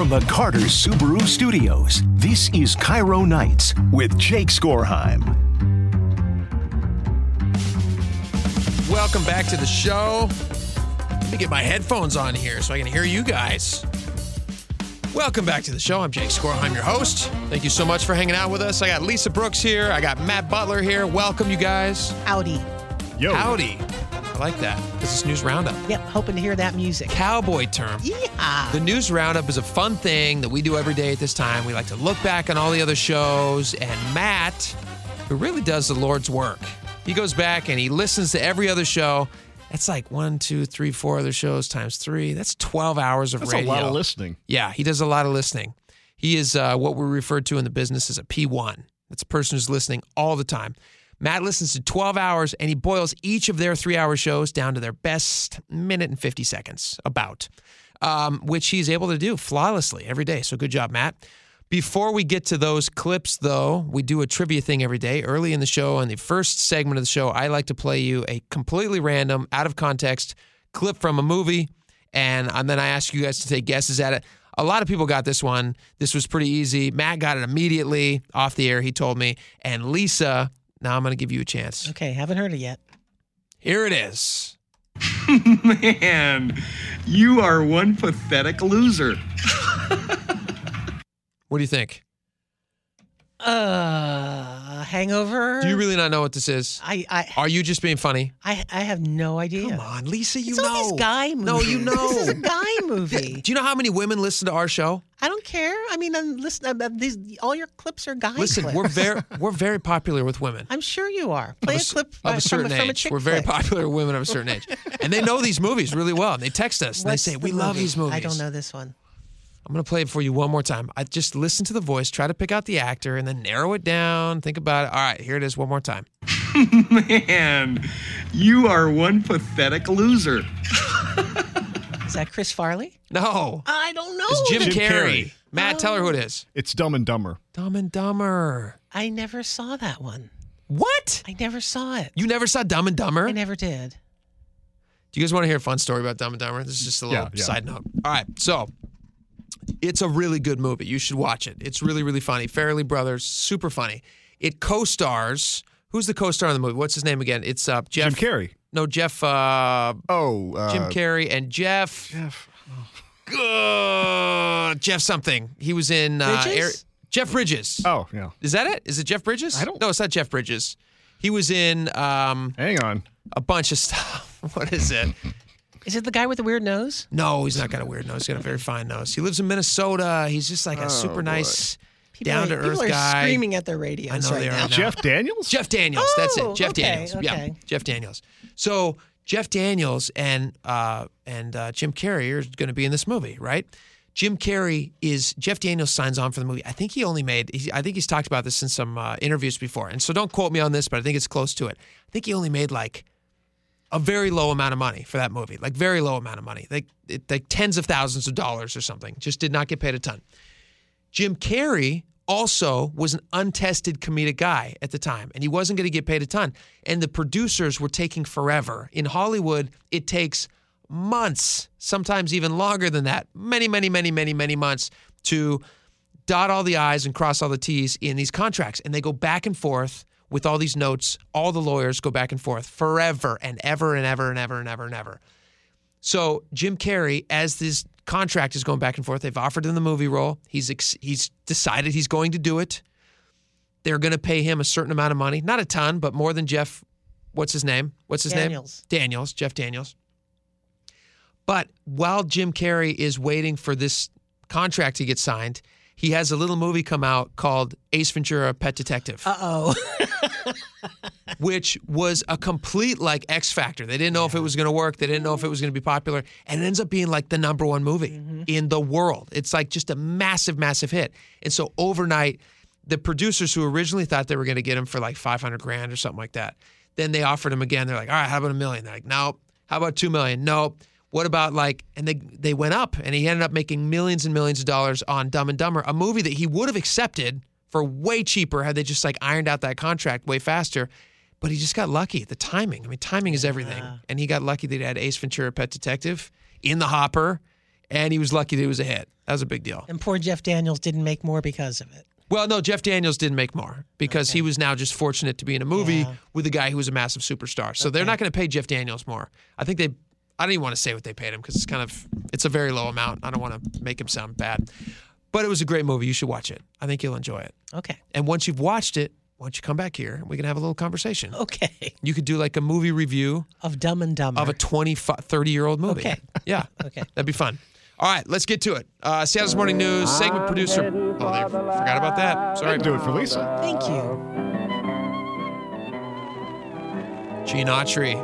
From the Carter Subaru Studios, this is KIRO Nights with Jake Skorheim. Welcome back to the show. Let me get my headphones on here so I can hear you guys. Welcome back to the show. I'm Jake Skorheim, your host. Thank you so much for hanging out with us. I got Lisa Brooks here. I got Matt Butler here. Welcome, you guys. Howdy. Yo. Howdy. I like that. This is News Roundup. Yep, hoping to hear that music. Cowboy term. Yeah. The News Roundup is a fun thing that we do every day at this time. We like to look back on all the other shows, and Matt, who really does the Lord's work, he goes back and he listens to every other show. That's like one, two, three, four other shows times three. That's 12 hours of That's radio. a lot of listening. Yeah, he does a lot of listening. He is uh, what we refer to in the business as a P1. That's a person who's listening all the time. Matt listens to 12 hours and he boils each of their three hour shows down to their best minute and 50 seconds, about, um, which he's able to do flawlessly every day. So good job, Matt. Before we get to those clips, though, we do a trivia thing every day. Early in the show, in the first segment of the show, I like to play you a completely random, out of context clip from a movie, and, and then I ask you guys to take guesses at it. A lot of people got this one. This was pretty easy. Matt got it immediately off the air, he told me. And Lisa, now I'm going to give you a chance. Okay, haven't heard it yet. Here it is. Man, you are one pathetic loser. What do you think? Uh, Hangover. Do you really not know what this is? I I Are you just being funny? I, I have no idea. Come on, Lisa, you it's know. all these guy movies. No, you know. This is a guy movie. Do you know how many women listen to our show? I don't care. I mean, I'm listening. uh, These all your clips are guy Listen, clips. we're very we're very popular with women. I'm sure you are. Play of a, clip of a certain from a age. chick we're very flick. popular with women of a certain age, and they know these movies really well. And they text us and What's they say, the "We love movie? these movies." I don't know this one. I'm gonna play it for you one more time. I just listen to the voice, try to pick out the actor, and then narrow it down. Think about it. All right, here it is one more time. Man, you are one pathetic loser. Is that Chris Farley? No, I don't know. it's Jim, Jim Carrey. Carrey. Matt, tell her who it is. Oh. It's Dumb and Dumber. Dumb and Dumber. I never saw that one. What? I never saw it. You never saw Dumb and Dumber? I never did. Do you guys want to hear a fun story about Dumb and Dumber? This is just a little Yeah, yeah. side note. All right, so it's a really good movie. You should watch it. It's really, really funny. Farrelly Brothers, super funny. It co-stars. Who's the co-star in the movie? What's his name again? It's uh, Jeff. Jim Carrey. No, Jeff. Uh, Oh, uh, Jim Carrey and Jeff. Jeff. Uh, Jeff something. He was in uh, Bridges? Air- Jeff Bridges. Oh, yeah. Is that it? Is it Jeff Bridges? I don't- No, it's not Jeff Bridges. He was in um, Hang on. a bunch of stuff. What is it? Is it the guy with the weird nose? No, he's not got a weird nose. He's got a very fine nose. He lives in Minnesota. He's just like a super nice, People down to are, people earth are guy. screaming at their radios I know right they are now. now. Jeff Daniels? Jeff Daniels. that's Oh, it. Jeff okay, Daniels. Yeah. Jeff Daniels. So Jeff Daniels and uh, and uh, Jim Carrey are going to be in this movie, right? Jim Carrey is Jeff Daniels signs on for the movie. I think he only made. He, I think he's talked about this in some uh, interviews before, and so don't quote me on this, but I think it's close to it. I think he only made like a very low amount of money for that movie, like very low amount of money, like it, like tens of thousands of dollars or something. Just did not get paid a ton. Jim Carrey also was an untested comedic guy at the time, and he wasn't going to get paid a ton. And the producers were taking forever. In Hollywood, it takes months, sometimes even longer than that, many, many, many, many, many months to dot all the I's and cross all the T's in these contracts. And they go back and forth with all these notes. All the lawyers go back and forth forever and ever and ever and ever and ever and ever. So Jim Carrey, as this contract is going back and forth, they've offered him the movie role. He's ex- he's decided he's going to do it. They're going to pay him a certain amount of money, not a ton, but more than Jeff. What's his name? What's his Daniels. name? Daniels. Jeff Daniels. But while Jim Carrey is waiting for this contract to get signed, he has a little movie come out called Ace Ventura: Pet Detective Uh oh. which was a complete like X factor. They didn't know if it was going to work. They didn't know if it was going to be popular, and it ends up being like the number one movie in the world. It's like just a massive, massive hit. And so overnight, the producers who originally thought they were going to get him for like five hundred grand or something like that, then they offered him again. They're like, all right, how about a million? They're like, no. How about two million? No. What about like, and they they went up, and he ended up making millions and millions of dollars on Dumb and Dumber, a movie that he would have accepted for way cheaper had they just like ironed out that contract way faster. But he just got lucky. The timing. I mean, timing is everything. And he got lucky that he had Ace Ventura: Pet Detective in the hopper, and he was lucky that it was a hit. That was a big deal. And poor Jeff Daniels didn't make more because of it. Well, no, Jeff Daniels didn't make more because he was now just fortunate to be in a movie Yeah. with a guy who was a massive superstar. So they're not going to pay Jeff Daniels more. I think they. I don't even want to say what they paid him because it's kind of it's a very low amount. I don't want to make him sound bad, but it was a great movie. You should watch it. I think you'll enjoy it. Okay. And once you've watched it, why don't you come back here and we can have a little conversation. Okay. You could do like a movie review Of Dumb and Dumber. of a 20, 30 year old movie. Okay. Yeah. Okay. That'd be fun. All right, let's get to it. Uh, Seattle's Morning News segment producer. Oh, they forgot about that. Sorry. Do it for Lisa. Thank you. Gene Autry.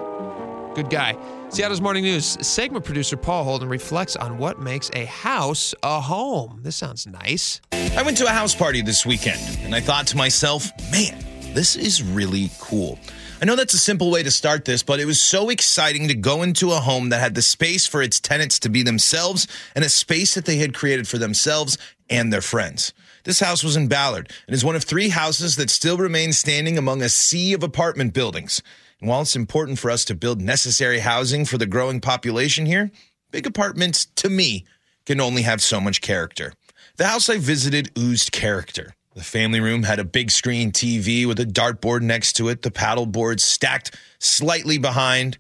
Good guy. Seattle's Morning News segment producer Paul Holden reflects on what makes a house a home. This sounds nice. I went to a house party this weekend and I thought to myself, man, this is really cool. I know that's a simple way to start this, but it was so exciting to go into a home that had the space for its tenants to be themselves and a space that they had created for themselves and their friends. This house was in Ballard and is one of three houses that still remain standing among a sea of apartment buildings. And while it's important for us to build necessary housing for the growing population here, big apartments, to me, can only have so much character. The house I visited oozed character. The family room had a big screen TV with a dartboard next to it, the paddle boards stacked slightly behind.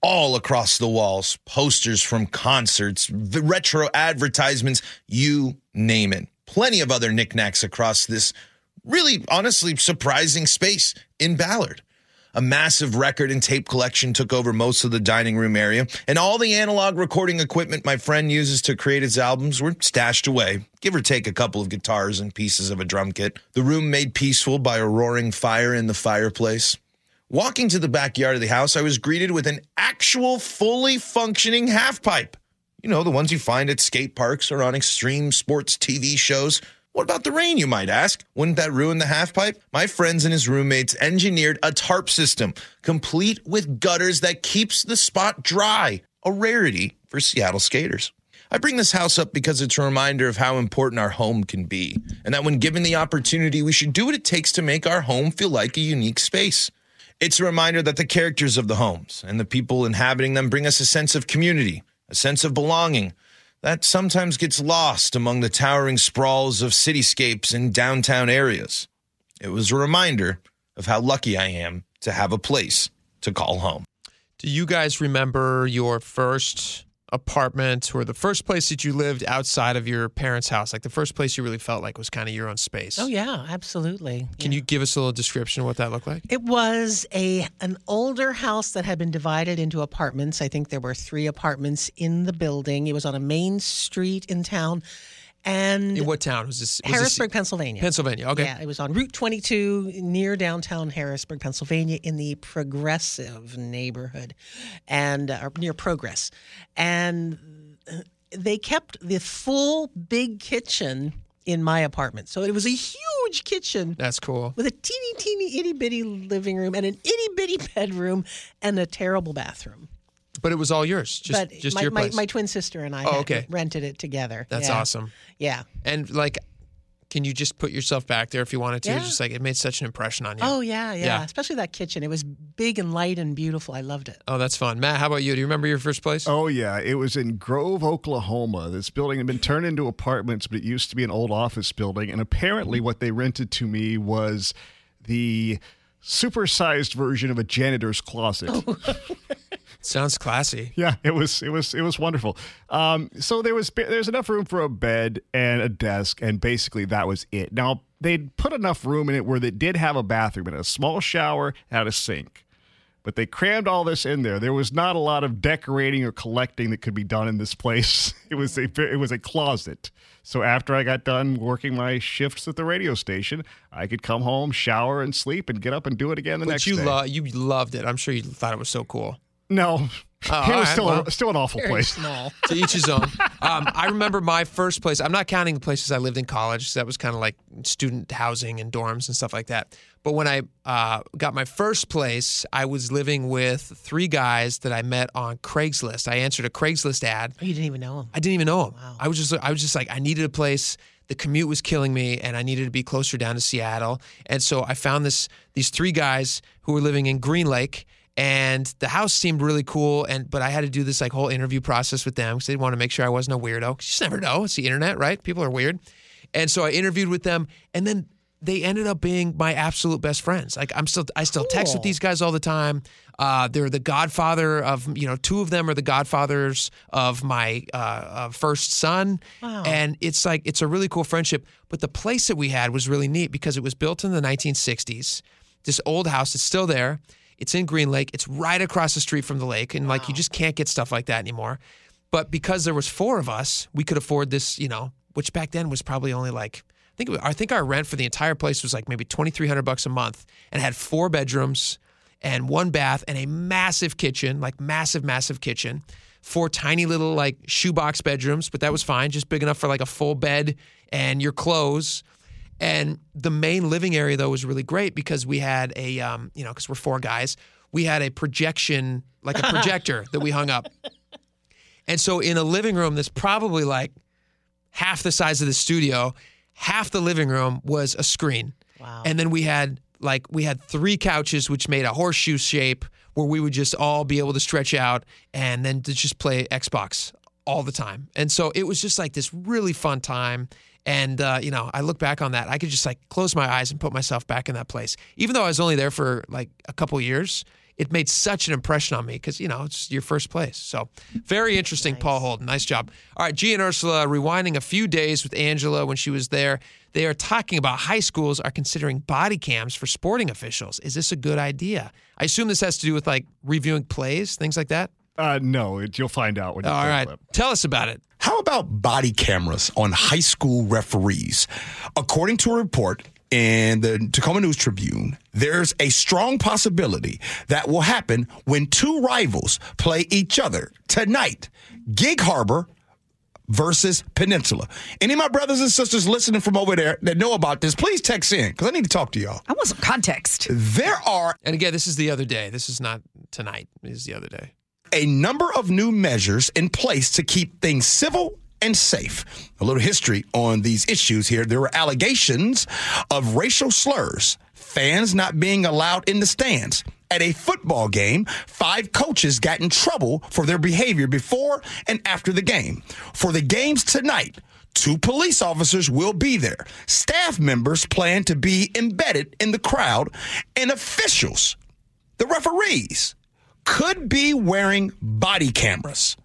All across the walls, posters from concerts, retro advertisements, you name it. Plenty of other knickknacks across this really, honestly, surprising space in Ballard. A massive record and tape collection took over most of the dining room area, and all the analog recording equipment my friend uses to create his albums were stashed away, give or take a couple of guitars and pieces of a drum kit. The room made peaceful by a roaring fire in the fireplace. Walking to the backyard of the house, I was greeted with an actual fully functioning half pipe. You know, the ones you find at skate parks or on extreme sports TV shows. What about the rain, you might ask? Wouldn't that ruin the half pipe? My friends and his roommates engineered a tarp system, complete with gutters that keeps the spot dry, a rarity for Seattle skaters. I bring this house up because it's a reminder of how important our home can be, and that when given the opportunity, we should do what it takes to make our home feel like a unique space. It's a reminder that the characters of the homes and the people inhabiting them bring us a sense of community, a sense of belonging that sometimes gets lost among the towering sprawls of cityscapes in downtown areas. It was a reminder of how lucky I am to have a place to call home. Do you guys remember your first apartment or the first place that you lived outside of your parents' house? Like the first place you really felt like was kind of your own space? Oh yeah, absolutely. Can you give us a little description of what that looked like? It was a an older house that had been divided into apartments. I think there were three apartments in the building. It was on a main street in town, and In what town was this? Was Harrisburg, this Pennsylvania. Pennsylvania. Okay. Yeah, it was on Route 22 near downtown Harrisburg, Pennsylvania, in the progressive neighborhood, and uh, near Progress, and uh, they kept the full big kitchen in my apartment. So it was a huge kitchen That's cool. with a teeny, teeny, itty bitty living room and an itty bitty bedroom and a terrible bathroom. But it was all yours. Just but just my, your place. my twin sister and I Oh, okay. rented it together. That's Yeah. awesome. Yeah. And like can you just put yourself back there if you wanted to? Yeah. Just like it made such an impression on you. Oh yeah, yeah, Yeah. Especially that kitchen. It was big and light and beautiful. I loved it. Oh, that's fun. Matt, how about you? Do you remember your first place? Oh yeah, it was in Grove, Oklahoma. This building had been turned into apartments, but it used to be an old office building. And apparently, what they rented to me was the supersized version of a janitor's closet. Oh. Sounds classy. Yeah, it was it was it was wonderful. Um, so there was there's enough room for a bed and a desk, and basically that was it. Now they'd put enough room in it where they did have a bathroom and a small shower, had a sink, but they crammed all this in there. There was not a lot of decorating or collecting that could be done in this place. It was a it was a closet. So after I got done working my shifts at the radio station, I could come home, shower, and sleep, and get up and do it again the But next you day. lo- you loved it. I'm sure you thought it was so cool. No, Oh, it was right, still well. a, still an awful place. small. to each his own. Um, I remember my first place. I'm not counting the places I lived in college. 'cause that was kind of like student housing and dorms and stuff like that. But when I uh, got my first place, I was living with three guys that I met on Craigslist. I answered a Craigslist ad. Oh, you didn't even know him. I didn't even know him. I was just I was just like I needed a place. The commute was killing me, and I needed to be closer down to Seattle. And so I found this these three guys who were living in Green Lake, And the house seemed really cool, and but I had to do this like whole interview process with them because they want to make sure I wasn't a weirdo You just never know; it's the internet, right? People are weird, and so I interviewed with them, and then they ended up being my absolute best friends. Like I'm still, I still text with these guys all the time. Uh, they're the godfather of, you know, two of them are the godfathers of my uh, uh, first son, and it's like it's a really cool friendship. But the place that we had was really neat because it was built in the 1960s. This old house, it's still there. It's in Green Lake. It's right across the street from the lake, and like you just can't get stuff like that anymore. But because there was four of us, we could afford this, you know, which back then was probably only like I think it was- I think our rent for the entire place was like maybe twenty three hundred bucks a month, and had four bedrooms and one bath and a massive kitchen, like massive, massive kitchen. Four tiny little like shoebox bedrooms, but that was fine, just big enough for like a full bed and your clothes. And the main living area though was really great because we had a, um, you know, because we're four guys, we had a projection, like a projector that we hung up. And so in a living room that's probably like half the size of the studio, half the living room was a screen. Wow. And then we had like we had three couches which made a horseshoe shape where we would just all be able to stretch out and then to just play Xbox all the time. And so it was just like this really fun time. And uh, you know, I look back on that, I could just like close my eyes and put myself back in that place. Even though I was only there for like a couple years, it made such an impression on me because you know it's your first place. So very interesting, Paul Holden. Nice job. All right, Gee and Ursula rewinding a few days with Angela when she was there. They are talking about high schools are considering body cams for sporting officials. Is this a good idea? I assume this has to do with like reviewing plays, things like that. Uh, no, it, you'll find out when you All play right, clip. tell us about it. How about body cameras on high school referees? According to a report in the Tacoma News Tribune, there's a strong possibility that will happen when two rivals play each other tonight. Gig Harbor versus Peninsula. Any of my brothers and sisters listening from over there that know about this, please text in because I need to talk to y'all. I want some context. There are And again, this is the other day. This is not tonight. This is the other day. A number of new measures in place to keep things civil and safe. A little history on these issues here. There were allegations of racial slurs, fans not being allowed in the stands. At a football game, five coaches got in trouble for their behavior before and after the game. For the games tonight, two police officers will be there. Staff members plan to be embedded in the crowd, and officials, the referees, could be wearing body cameras.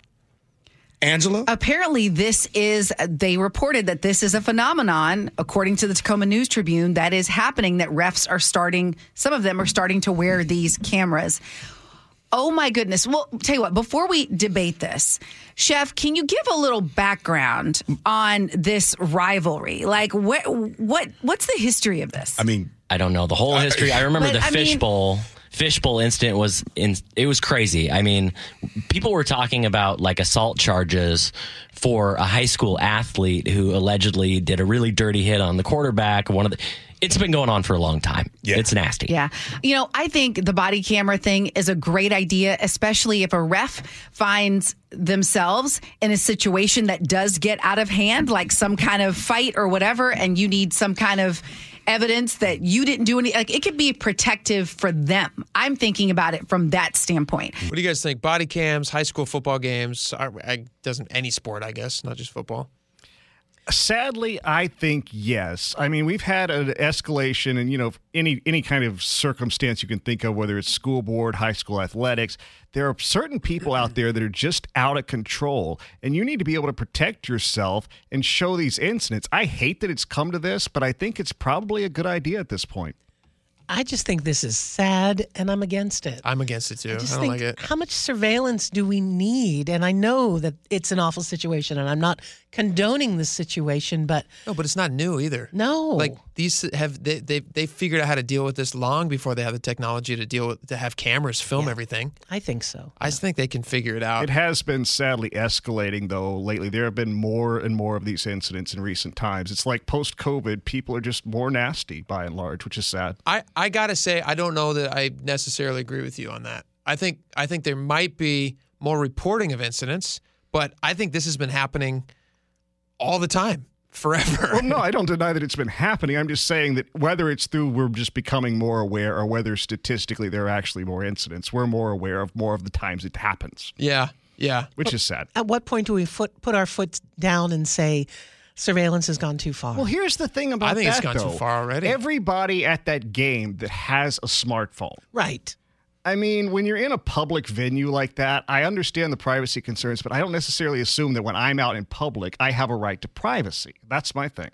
Angela? Apparently, this is, they reported that this is a phenomenon, according to the Tacoma News Tribune, that is happening, that refs are starting, some of them are starting to wear these cameras. Oh my goodness. Well, tell you what, before we debate this, Chef, can you give a little background on this rivalry? Like what what what's the history of this? I mean, I don't know the whole history. I remember But, the I mean- fishbowl. Fishbowl incident was in. It was crazy. I mean, people were talking about like assault charges for a high school athlete who allegedly did a really dirty hit on the quarterback. One of the. It's been going on for a long time. Yeah. It's nasty. Yeah. You know, I think the body camera thing is a great idea, especially if a ref finds themselves in a situation that does get out of hand, like some kind of fight or whatever, and you need some kind of evidence that you didn't do any like it could be protective for them. I'm thinking about it from that standpoint. What do you guys think? Body cams, high school football games, I, doesn't any sport, I guess, not just football. Sadly, I think yes. I mean, we've had an escalation, and you know, any any kind of circumstance you can think of, whether it's school board, high school athletics, there are certain people out there that are just out of control, and you need to be able to protect yourself and show these incidents. I hate that it's come to this, but I think it's probably a good idea at this point. I just think this is sad, and I'm against it. I'm against it too. I, I don't think like it. how much surveillance do we need? And I know that it's an awful situation, and I'm not condoning this situation, but No, but it's not new either. no, Like these have they they they figured out how to deal with this long before they have the technology to deal with to have cameras film everything. I think so. I just think they can figure it out. It has been sadly escalating, though, lately. There have been more and more of these incidents in recent times. It's like post COVID, people are just more nasty by and large, which is sad. I, I gotta say I don't know that I necessarily agree with you on that. I think I think there might be more reporting of incidents, but I think this has been happening all the time forever. Well, no, I don't deny that it's been happening. I'm just saying that whether it's through we're just becoming more aware or whether statistically there are actually more incidents, we're more aware of more of the times it happens, Yeah, yeah. which is sad. At what point do we foot, put our foot down and say surveillance has gone too far? Well, here's the thing about I think it's that, gone too far already. Everybody at that game that has a smartphone. right. I mean, when you're in a public venue like that, I understand the privacy concerns, but I don't necessarily assume that when I'm out in public, I have a right to privacy. That's my thing.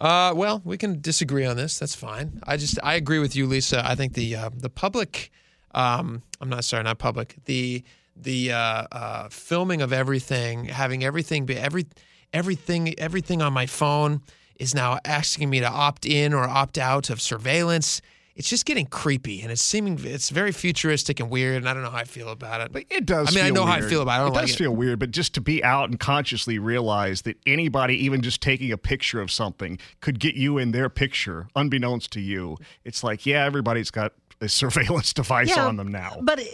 Uh, well, we can disagree on this. That's fine. I just I agree with you, Lisa. I think the uh, the public, um, I'm not sorry, not public. The the uh, uh, filming of everything, having everything be every everything everything on my phone is now asking me to opt in or opt out of surveillance. It's just getting creepy, and it's seeming it's very futuristic and weird. And I don't know how I feel about it. But it does. I mean, I know how I feel about it. It like does it. feel weird, but just to be out and consciously realize that anybody, even just taking a picture of something, could get you in their picture, unbeknownst to you. It's like, yeah, everybody's got a surveillance device Yeah, on them now. But uh,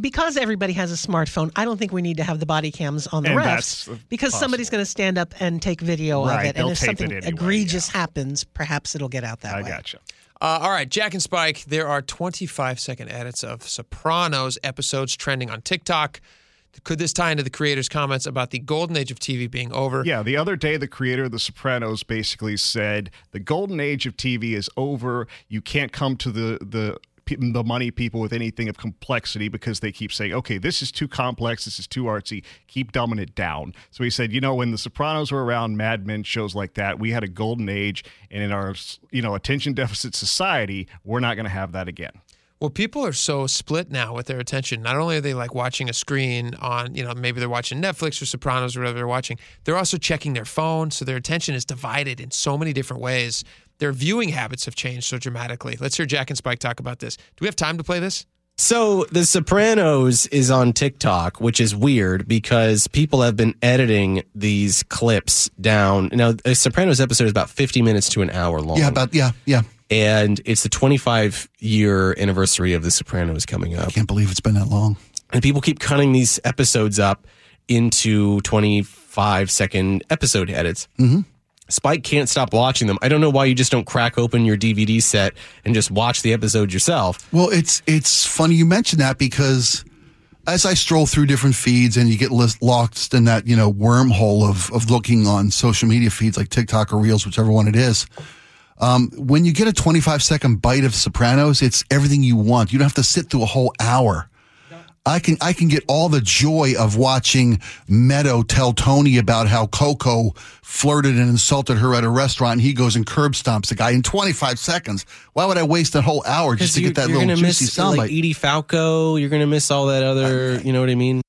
because everybody has a smartphone, I don't think we need to have the body cams on the And refs that's, uh, because somebody's going to stand up and take video Right, of it. they'll And if tape something it anyway, egregious happens, perhaps it'll get out that I way. I gotcha. Uh, all right, Jack and Spike. There are 25 second edits of Sopranos episodes trending on TikTok. Could this tie into the creator's comments about the golden age of TV being over? Yeah, the other day, the creator of The Sopranos basically said the golden age of TV is over. You can't come to the the pe- the money people with anything of complexity because they keep saying, okay, this is too complex, this is too artsy, keep dumbing it down. So he said, you know, when the Sopranos were around, Mad Men shows like that, we had a golden age, and in our you know attention deficit society, we're not going to have that again. Well, people are so split now with their attention. Not only are they like watching a screen on, you know, maybe they're watching Netflix or Sopranos or whatever they're watching, they're also checking their phone. So their attention is divided in so many different ways. Their viewing habits have changed so dramatically. Let's hear Jack and Spike talk about this. Do we have time to play this? So The Sopranos is on TikTok, which is weird because people have been editing these clips down. Now, a Sopranos episode is about 50 minutes to an hour long. Yeah, about yeah, yeah. and it's the 25 year anniversary of The Sopranos coming up. I can't believe it's been that long. And people keep cutting these episodes up into 25 second episode edits. Mm-hmm. Spike can't stop watching them. I don't know why you just don't crack open your DVD set and just watch the episode yourself. Well, it's it's funny you mentioned that because as I stroll through different feeds and you get lis- lost in that you know wormhole of of looking on social media feeds like TikTok or Reels, whichever one it is. Um, when you get a 25 second bite of Sopranos, it's everything you want. You don't have to sit through a whole hour. I can I can get all the joy of watching Meadow tell Tony about how Coco flirted and insulted her at a restaurant, and he goes and curb stomps the guy in 25 seconds. Why would I waste a whole hour just to get that you're little gonna juicy miss soundbite? like Edie Falco. You're gonna miss all that other. You know what I mean?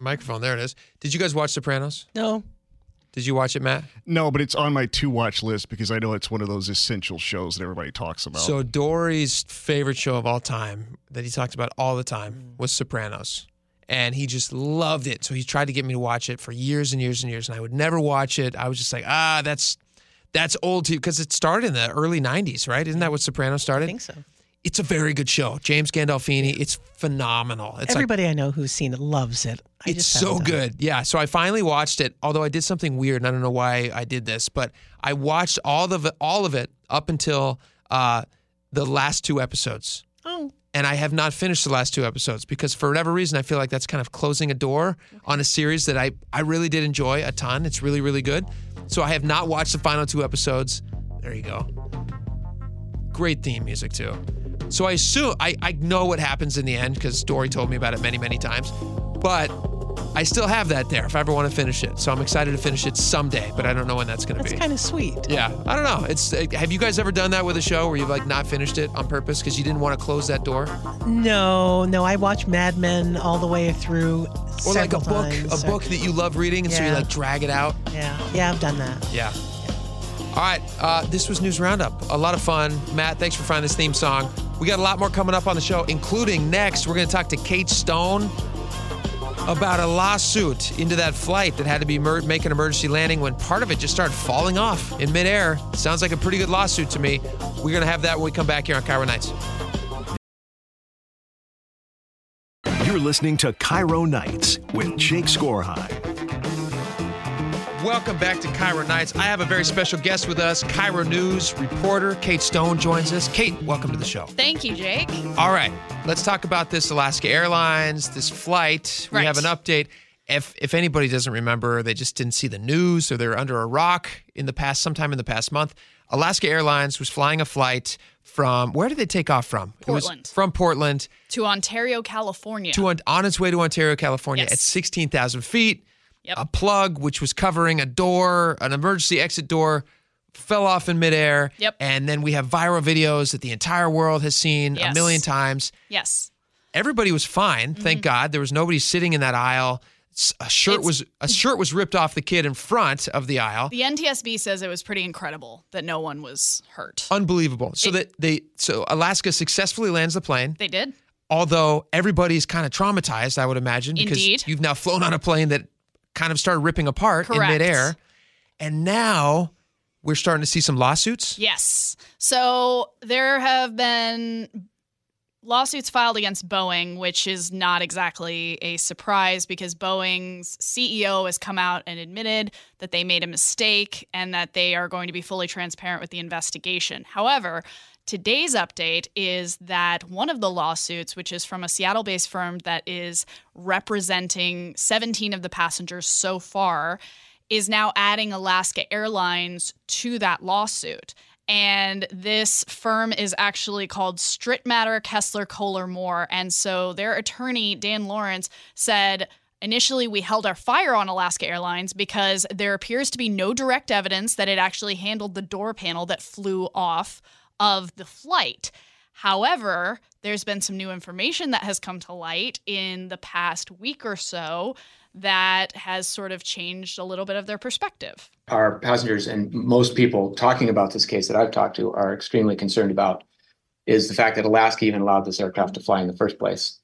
Microphone, there it is. Did you guys watch Sopranos? No. Did you watch it, Matt? No, but it's on my to watch list because I know it's one of those essential shows that everybody talks about. So Dori's favorite show of all time that he talked about all the time was Sopranos. And he just loved it. So he tried to get me to watch it for years and years and years. And I would never watch it. I was just like, ah, that's that's old too because it started in the early 90s, right? Isn't that what Sopranos started? I think so. It's a very good show. James Gandolfini, it's phenomenal. It's like Everybody I know who's seen it loves it. I it's so good. Yeah. So I finally watched it, although I did something weird and I don't know why I did this, but I watched all of it, all of it up until uh, the last two episodes. Oh, And I have not finished the last two episodes because for whatever reason I feel like that's kind of closing a door on a series that I, I really did enjoy a ton. It's really, really good. So I have not watched the final two episodes. There you go. Great theme music too. So I assume I, I know what happens in the end because Dori told me about it many, many times. But I still have that there if I ever want to finish it. So I'm excited to finish it someday, but I don't know when that's going to be. that's kind of sweet. yeah, I don't know. It's uh, have you guys ever done that with a show where you've like not finished it on purpose because you didn't want to close that door, No, no, I watch Mad Men all the way through. or like a book, times, a book that you love reading, and so you like drag it out? Yeah, yeah, I've done that. Yeah. All right, uh, this was News Roundup. A lot of fun. Matt, thanks for finding this theme song. We got a lot more coming up on the show, including next, we're going to talk to Kate Stone about a lawsuit into that flight that had to be emer- make an emergency landing when part of it just started falling off in midair. Sounds like a pretty good lawsuit to me. We're going to have that when we come back here on KIRO Nights. You're listening to KIRO Nights with Jake Skorheim. Welcome back to KIRO Nights. I have a very special guest with us, KIRO News reporter Kate Stone joins us. Kate, welcome to the show. Thank you, Jake. All right, let's talk about this Alaska Airlines, this flight. We Right. have an update. If if anybody doesn't remember, they just didn't see the news or they're under a rock in the past, sometime in the past month. Alaska Airlines was flying a flight from where did they take off from? It was Portland. from Portland To Ontario, California. to on, on its way to Ontario, California Yes. at 16,000 feet. Yep. A plug, which was covering a door, an emergency exit door, fell off in midair. Yep. And then we have viral videos that the entire world has seen a million times. yes. Everybody was fine, thank God. There was nobody sitting in that aisle. A shirt Mm-hmm. It's- was a shirt was ripped off the kid in front of the aisle. The NTSB says it was pretty incredible that no one was hurt. Unbelievable. So that they so Alaska successfully lands the plane. They did. although everybody's kind of traumatized, I would imagine, because Indeed. you've now flown on a plane that kind of started ripping apart Correct. in midair. And now we're starting to see some lawsuits. Yes. So there have been lawsuits filed against Boeing, which is not exactly a surprise because Boeing's CEO has come out and admitted that they made a mistake and that they are going to be fully transparent with the investigation. However, Today's update is that one of the lawsuits, which is from a Seattle based firm that is representing 17 of the passengers so far, is now adding Alaska Airlines to that lawsuit. And this firm is actually called Stritmatter Kessler Koehler Moore. And so their attorney, Dan Lawrence, said, Initially, we held our fire on Alaska Airlines because there appears to be no direct evidence that it actually handled the door panel that flew off of the flight. However, there's been some new information that has come to light in the past week or so that has sort of changed a little bit of their perspective. our passengers and most people talking about this case that I've talked to are extremely concerned about is the fact that Alaska even allowed this aircraft to fly in the first place.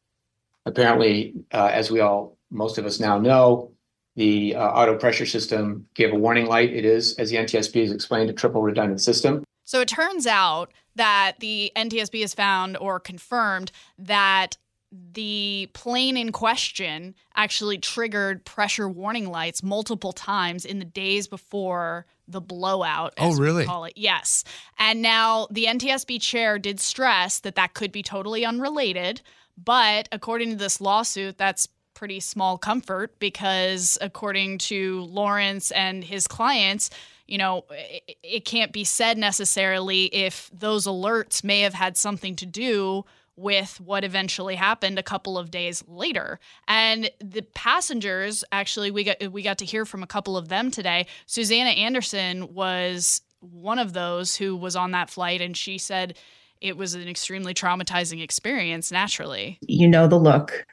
Apparently, uh, as we all, most of us now know, the uh, auto pressure system gave a warning light. It is, as the NTSB has explained, a triple redundant system. So it turns out that the NTSB has found or confirmed that the plane in question actually triggered pressure warning lights multiple times in the days before the blowout. Oh, really? Call it yes. And now the NTSB chair did stress that that could be totally unrelated, but according to this lawsuit, that's pretty small comfort because according to Lawrence and his clients, you know, it, it can't be said necessarily if those alerts may have had something to do with what eventually happened a couple of days later. And the passengers actually we got we got to hear from a couple of them today. Susanna Anderson was one of those who was on that flight and she said it was an extremely traumatizing experience naturally. you know the look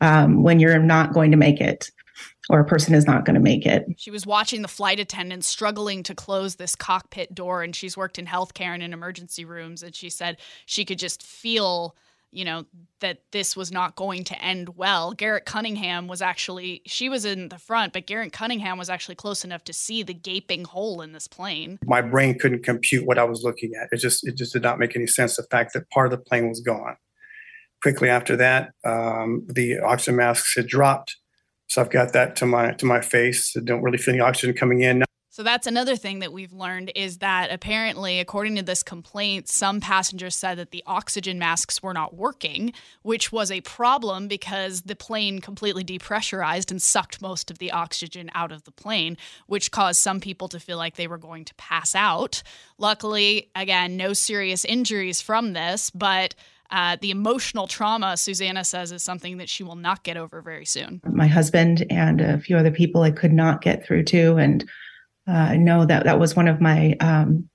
um, when you're not going to make it or a person is not going to make it. She was watching the flight attendants struggling to close this cockpit door, and she's worked in healthcare and in emergency rooms. And she said she could just feel, you know, that this was not going to end well. Garrett Cunningham was actually, she was in the front, but Garrett Cunningham was actually close enough to see the gaping hole in this plane. my brain couldn't compute what I was looking at. It just it just did not make any sense. The fact that part of the plane was gone. Quickly after that, um, the oxygen masks had dropped, so I've got that to my to my face. I don't really feel any oxygen coming in. So that's another thing that we've learned is that apparently, according to this complaint, some passengers said that the oxygen masks were not working, which was a problem because the plane completely depressurized and sucked most of the oxygen out of the plane, which caused some people to feel like they were going to pass out. Luckily, again, no serious injuries from this, but uh, the emotional trauma, Susanna says, is something that she will not get over very soon. My husband and a few other people I could not get through to, and uh, know that that was one of my um,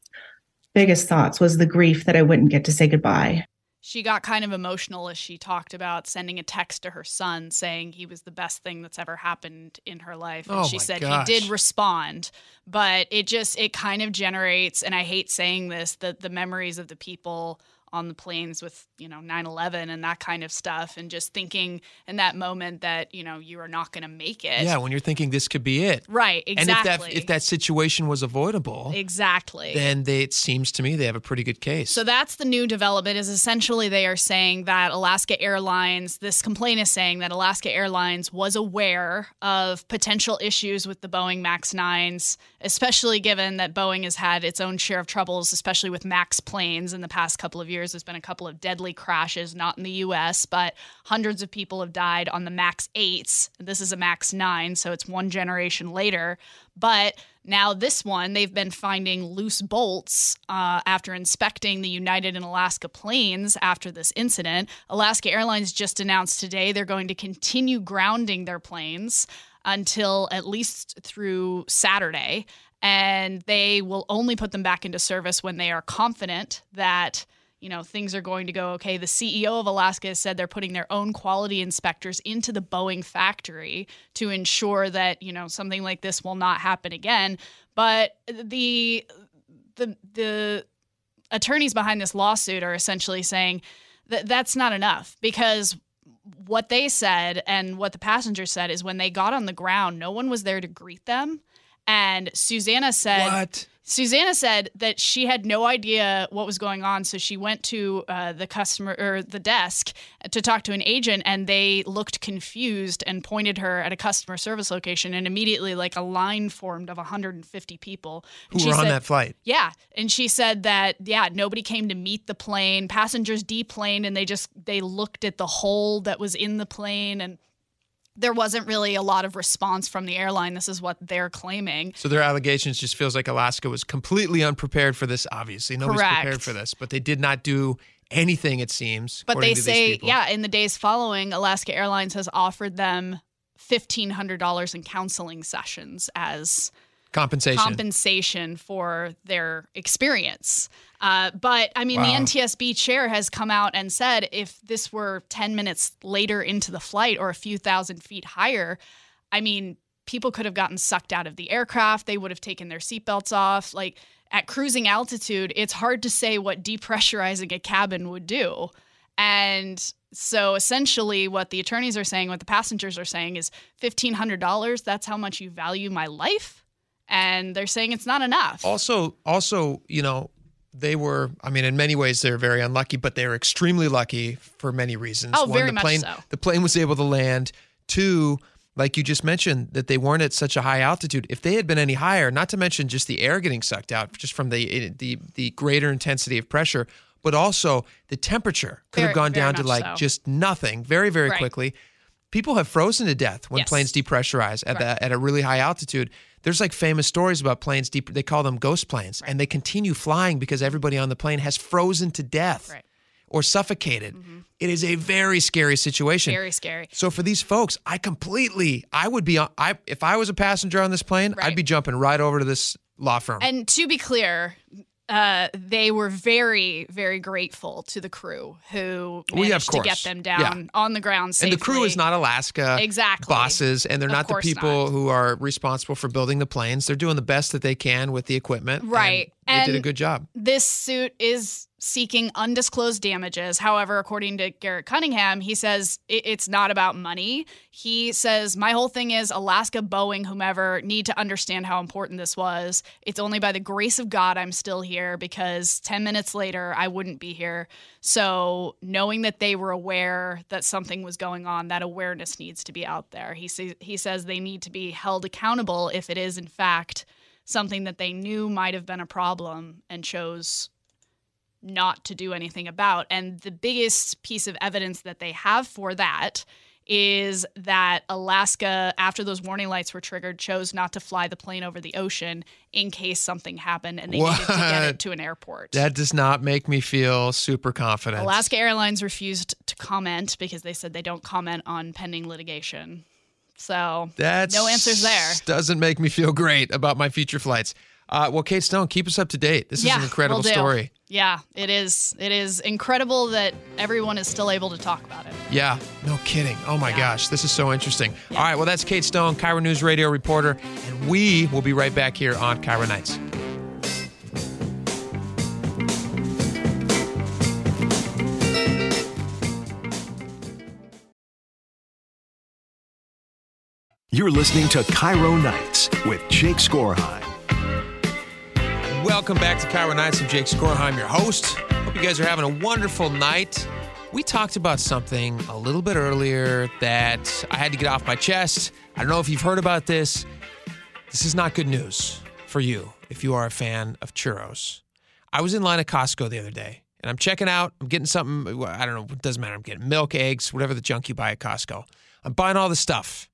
biggest thoughts was the grief that I wouldn't get to say goodbye. She got kind of emotional as she talked about sending a text to her son saying he was the best thing that's ever happened in her life. And Oh she said gosh. he did respond, but it just it kind of generates and I hate saying this, the the memories of the people on the planes with, you know, 9/11 and that kind of stuff and just thinking in that moment that, you know, you are not going to make it. Yeah, when you're thinking this could be it. Right, exactly. And if that if that situation was avoidable, Exactly. then they, it seems to me they have a pretty good case. So that's the new development is essentially they are saying that Alaska Airlines, this complaint is saying that Alaska Airlines was aware of potential issues with the Boeing MAX 9s, especially given that Boeing has had its own share of troubles, especially with MAX planes in the past couple of years. There's been a couple of deadly crashes, not in the US, but hundreds of people have died on the MAX 8s. This is a MAX 9, so it's one generation later. But now, this one, they've been finding loose bolts uh, after inspecting the United and Alaska planes after this incident. Alaska Airlines just announced today they're going to continue grounding their planes until at least through Saturday. And they will only put them back into service when they are confident that you know things are going to go okay. The ceo of alaska said they're putting their own quality inspectors into the boeing factory to ensure that you know something like this will not happen again. But the the the attorneys behind this lawsuit are essentially saying that that's not enough because what they said and what the passengers said is when they got on the ground no one was there to greet them. And susanna said What? Susanna said that she had no idea what was going on, so she went to uh, the customer or the desk to talk to an agent, and they looked confused and pointed her at a customer service location, and immediately, like a line formed of 150 people And Who were on said- that flight? Yeah, and she said that yeah, nobody came to meet the plane. Passengers deplaned, and they just they looked at the hole that was in the plane and. There wasn't really a lot of response from the airline. This is what they're claiming. So their allegations just feels like Alaska was completely unprepared for this. Obviously, nobody's Correct. prepared for this, but they did not do anything. It seems. But they say, yeah, in the days following, Alaska Airlines has offered them fifteen hundred dollars in counseling sessions as compensation. compensation for their experience. Uh, but I mean, Wow. the NTSB chair has come out and said if this were 10 minutes later into the flight or a few thousand feet higher, I mean, people could have gotten sucked out of the aircraft. They would have taken their seatbelts off. Like at cruising altitude, it's hard to say what depressurizing a cabin would do. And so essentially, what the attorneys are saying, what the passengers are saying is $1,500. That's how much you value my life. And they're saying it's not enough. Also, also, you know, they were. I mean, in many ways, they're very unlucky, but they were extremely lucky for many reasons. Oh, very the much plane, so. The plane was able to land. Two, like you just mentioned, that they weren't at such a high altitude. If they had been any higher, not to mention just the air getting sucked out, just from the eh, the the greater intensity of pressure, but also the temperature could Very- have gone down to like so. just nothing, very very Right. quickly. People have frozen to death when Yes. planes depressurize at Right. the, at a really high altitude. There's like famous stories about planes deep. They call them ghost planes, and they continue flying because everybody on the plane has frozen to death Right. or suffocated. Mm-hmm. It is a very scary situation. Very scary. So for these folks, I completely, I would be, on, I if I was a passenger on this plane, I'd be jumping right over to this law firm. And to be clear, uh, they were very, very grateful to the crew who Well, yeah, of managed to get them Yeah. down on the ground safely. and the crew is not Alaska Exactly. bosses, and they're Of not the people who are responsible for building the planes. They're doing the best that they can with the equipment. and Right. they did a good job. This suit is seeking undisclosed damages. However, according to Garrett Cunningham, he says it- it's not about money. He says, My whole thing is Alaska, Boeing, whomever need to understand how important this was. It's only by the grace of God I'm still here because 10 minutes later, I wouldn't be here. So, knowing that they were aware that something was going on, that awareness needs to be out there. He, sa- he says they need to be held accountable if it is, in fact, something that they knew might have been a problem and chose not to do anything about. And the biggest piece of evidence that they have for that is that Alaska, after those warning lights were triggered, chose not to fly the plane over the ocean in case something happened and they needed to get it to an airport. That does not make me feel super confident. Alaska Airlines refused to comment because they said they don't comment on pending litigation. So That's no answers there. Doesn't make me feel great about my future flights. Uh, well, Kate Stone, keep us up to date. This yeah, is an incredible story. Yeah, it is. It is incredible that everyone is still able to talk about it. Yeah, no kidding. Oh my yeah. gosh, this is so interesting. Yeah. All right, well, that's Kate Stone, KIRO News Radio reporter, and we will be right back here on KIRO Nights. You're listening to KIRO Nights with Jake Skorheim Welcome back to KIRO Nights. I'm Jake Skorheim, your host. Hope you guys are having a wonderful night. We talked about something a little bit earlier that I had to get off my chest. I don't know if you've heard about this. This is not good news for you if you are a fan of churros. I was in line at Costco the other day and I'm checking out. I'm getting something. I don't know. It doesn't matter. I'm getting milk, eggs, whatever the junk you buy at Costco. I'm buying all the stuff.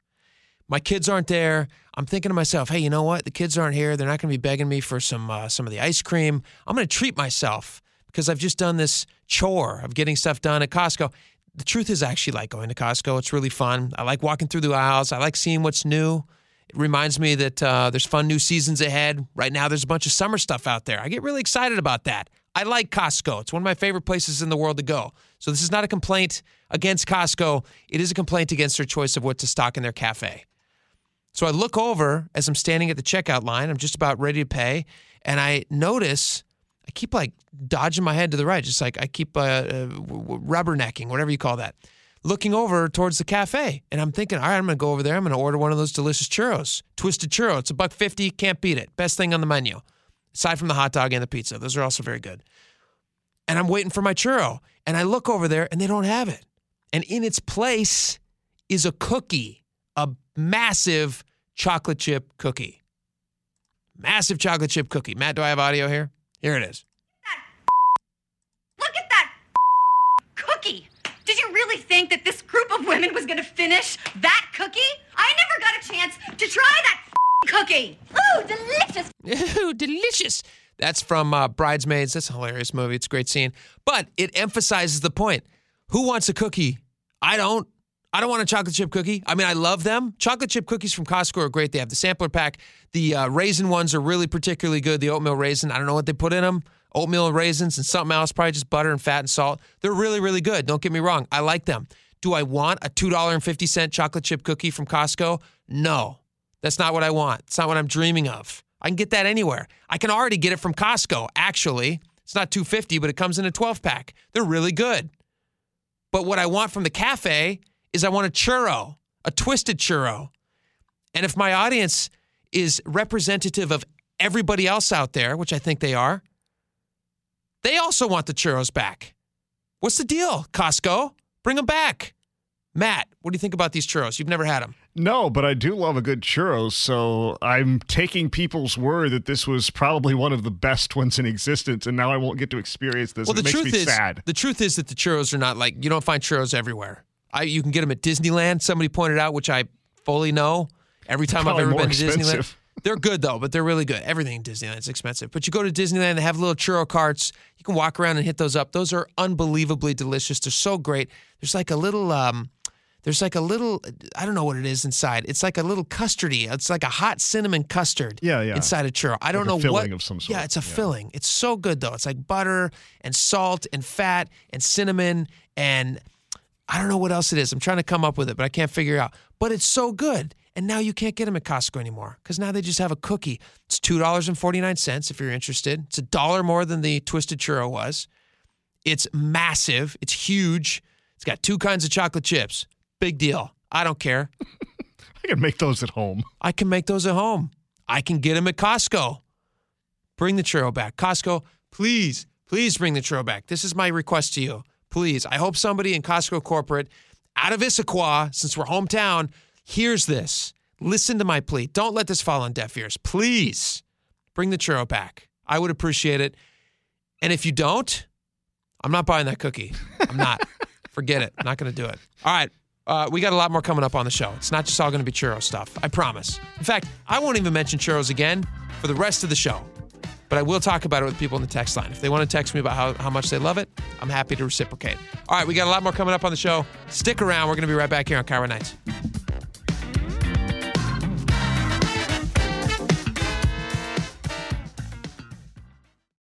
My kids aren't there. I'm thinking to myself, hey, you know what? The kids aren't here. They're not going to be begging me for some uh, some of the ice cream. I'm going to treat myself because I've just done this chore of getting stuff done at Costco. The truth is, I actually like going to Costco. It's really fun. I like walking through the aisles. I like seeing what's new. It reminds me that uh, there's fun new seasons ahead. Right now, there's a bunch of summer stuff out there. I get really excited about that. I like Costco. It's one of my favorite places in the world to go. So this is not a complaint against Costco. It is a complaint against their choice of what to stock in their cafe. So I look over as I'm standing at the checkout line. I'm just about ready to pay, and I notice I keep like dodging my head to the right, just like I keep uh, uh, rubbernecking, whatever you call that, looking over towards the cafe. And I'm thinking, all right, I'm going to go over there. I'm going to order one of those delicious churros, twisted churro. It's a buck fifty, can't beat it. Best thing on the menu, aside from the hot dog and the pizza. Those are also very good. And I'm waiting for my churro, and I look over there, and they don't have it. And in its place is a cookie, a massive chocolate chip cookie. Massive chocolate chip cookie. Matt, do I have audio here? Here it is. Look at that cookie. Did you really think that this group of women was going to finish that cookie? I never got a chance to try that cookie. Ooh, delicious. Ooh, delicious. That's from uh, Bridesmaids. That's a hilarious movie. It's a great scene. But it emphasizes the point. Who wants a cookie? I don't. I don't want a chocolate chip cookie. I mean, I love them. Chocolate chip cookies from Costco are great. They have the sampler pack. The uh, raisin ones are really particularly good. The oatmeal raisin. I don't know what they put in them. Oatmeal and raisins and something else, probably just butter and fat and salt. They're really, really good. Don't get me wrong. I like them. Do I want a $2.50 chocolate chip cookie from Costco? No. That's not what I want. It's not what I'm dreaming of. I can get that anywhere. I can already get it from Costco, actually. It's not 250, but it comes in a 12 pack. They're really good. But what I want from the cafe is I want a churro, a twisted churro. And if my audience is representative of everybody else out there, which I think they are, they also want the churros back. What's the deal, Costco? Bring them back. Matt, what do you think about these churros? You've never had them. No, but I do love a good churros, so I'm taking people's word that this was probably one of the best ones in existence, and now I won't get to experience this. Well, it the makes truth me is, sad. the truth is that the churros are not like you don't find churros everywhere. I, you can get them at Disneyland. Somebody pointed out, which I fully know. Every time I've ever been to Disneyland, they're good though. But they're really good. Everything in Disneyland is expensive. But you go to Disneyland, they have little churro carts. You can walk around and hit those up. Those are unbelievably delicious. They're so great. There's like a little. Um, there's like a little, I don't know what it is inside. It's like a little custardy. It's like a hot cinnamon custard. Yeah, yeah. Inside a churro. I don't Like know what. filling of some Yeah, it's a yeah. filling. It's so good though. It's like butter and salt and fat and cinnamon and I don't know what else it is. I'm trying to come up with it, but I can't figure it out. But it's so good. And now you can't get them at Costco anymore because now they just have a cookie. It's $2.49 if you're interested. It's a dollar more than the twisted churro was. It's massive. It's huge. It's got two kinds of chocolate chips. Big deal. I don't care. I can make those at home. I can make those at home. I can get them at Costco. Bring the churro back. Costco, please, please bring the churro back. This is my request to you. Please. I hope somebody in Costco corporate out of Issaquah, since we're hometown, hears this. Listen to my plea. Don't let this fall on deaf ears. Please bring the churro back. I would appreciate it. And if you don't, I'm not buying that cookie. I'm not. Forget it. I'm not going to do it. All right. Uh, we got a lot more coming up on the show. It's not just all going to be churro stuff. I promise. In fact, I won't even mention churros again for the rest of the show. But I will talk about it with people in the text line. If they want to text me about how, how much they love it, I'm happy to reciprocate. All right, we got a lot more coming up on the show. Stick around. We're going to be right back here on KIRO Nights.